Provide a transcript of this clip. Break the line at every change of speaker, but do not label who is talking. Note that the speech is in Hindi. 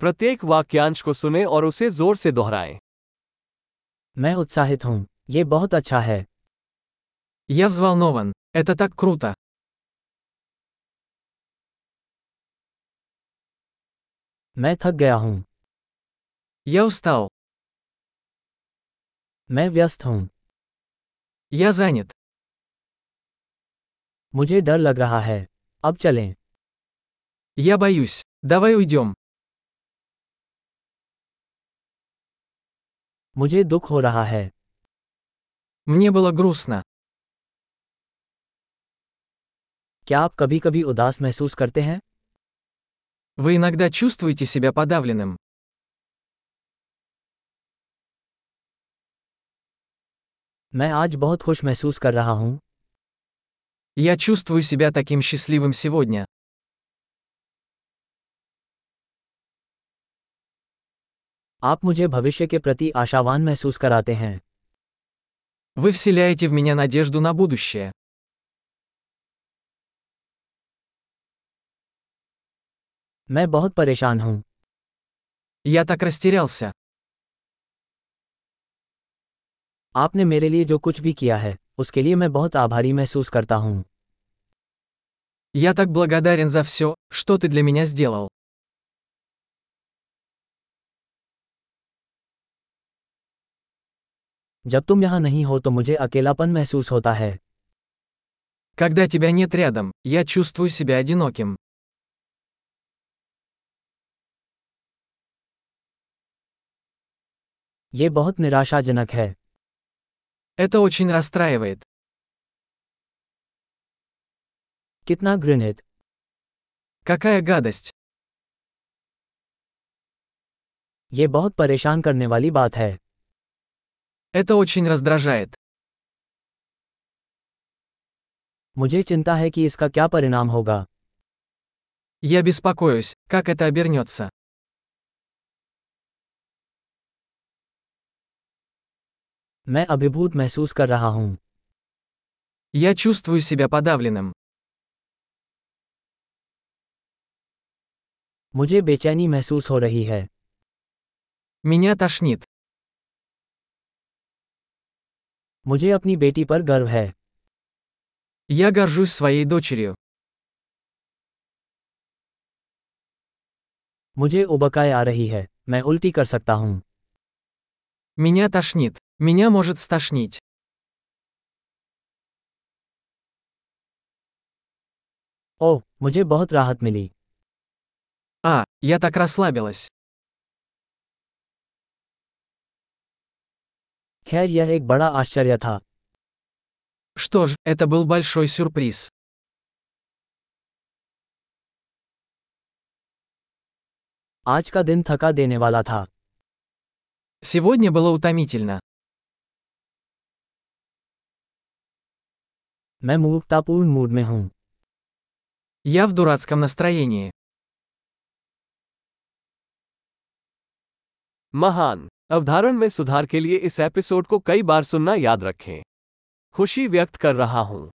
प्रत्येक वाक्यांश को सुने और उसे जोर से दोहराएं
मैं उत्साहित हूँ ये बहुत अच्छा है
Я взволнован. Это так круто.
मैं थक गया हूँ
Я устал.
मैं व्यस्त हूँ
Я занят.
मुझे डर लग रहा है अब चलें
Я боюсь. Давай уйдем.
मुझे दुख हो रहा है
Мне было грустно.
क्या आप कभी कभी उदास महसूस करते हैं
Вы иногда чувствуете себя подавленным.
मैं आज बहुत खुश महसूस कर रहा हूँ
Я чувствую себя таким счастливым сегодня.
आप मुझे भविष्य के प्रति आशावान महसूस कराते हैं
Вы вселяете в меня надежду на будущее.
मैं बहुत परेशान हूँ
Я так растерялся.
आपने मेरे लिए जो कुछ भी किया है उसके लिए मैं बहुत आभारी महसूस करता हूँ
Я так благодарен за все, что ты для меня сделал.
जब तुम यहाँ नहीं हो तो मुझे अकेलापन महसूस होता है
Когда тебя нет рядом, я чувствую себя одиноким.
ये बहुत निराशाजनक है
Это очень расстраивает.
कितना घृणित
Какая гадость.
ये बहुत परेशान करने वाली बात है
Это очень раздражает.
मुझे चिंता है कि इसका क्या परिणाम होगा
Я беспокоюсь, как это обернется.
मैं अभिभूत महसूस कर रहा हूँ
Я чувствую себя подавленным.
मुझे बेचैनी महसूस हो रही है
Меня тошнит.
मुझे अपनी बेटी पर गर्व है
Я горжусь своей дочерью.
मुझे उबकाई आ रही है मैं उल्टी कर सकता हूँ
Меня тошнит. Меня может стошнить.
ओह मुझे बहुत राहत मिली
А, я так расслабилась.
खैर यह एक बड़ा आश्चर्य था
Что ж, это был большой сюрприз.
आज का दिन थका देने वाला था
Сегодня было утомительно.
मैं मूर्खतापूर्ण मूड में हूँ
Я в дурацком настроении.
महान अवधारण में सुधार के लिए इस एपिसोड को कई बार सुनना याद रखें। खुशी व्यक्त कर रहा हूँ।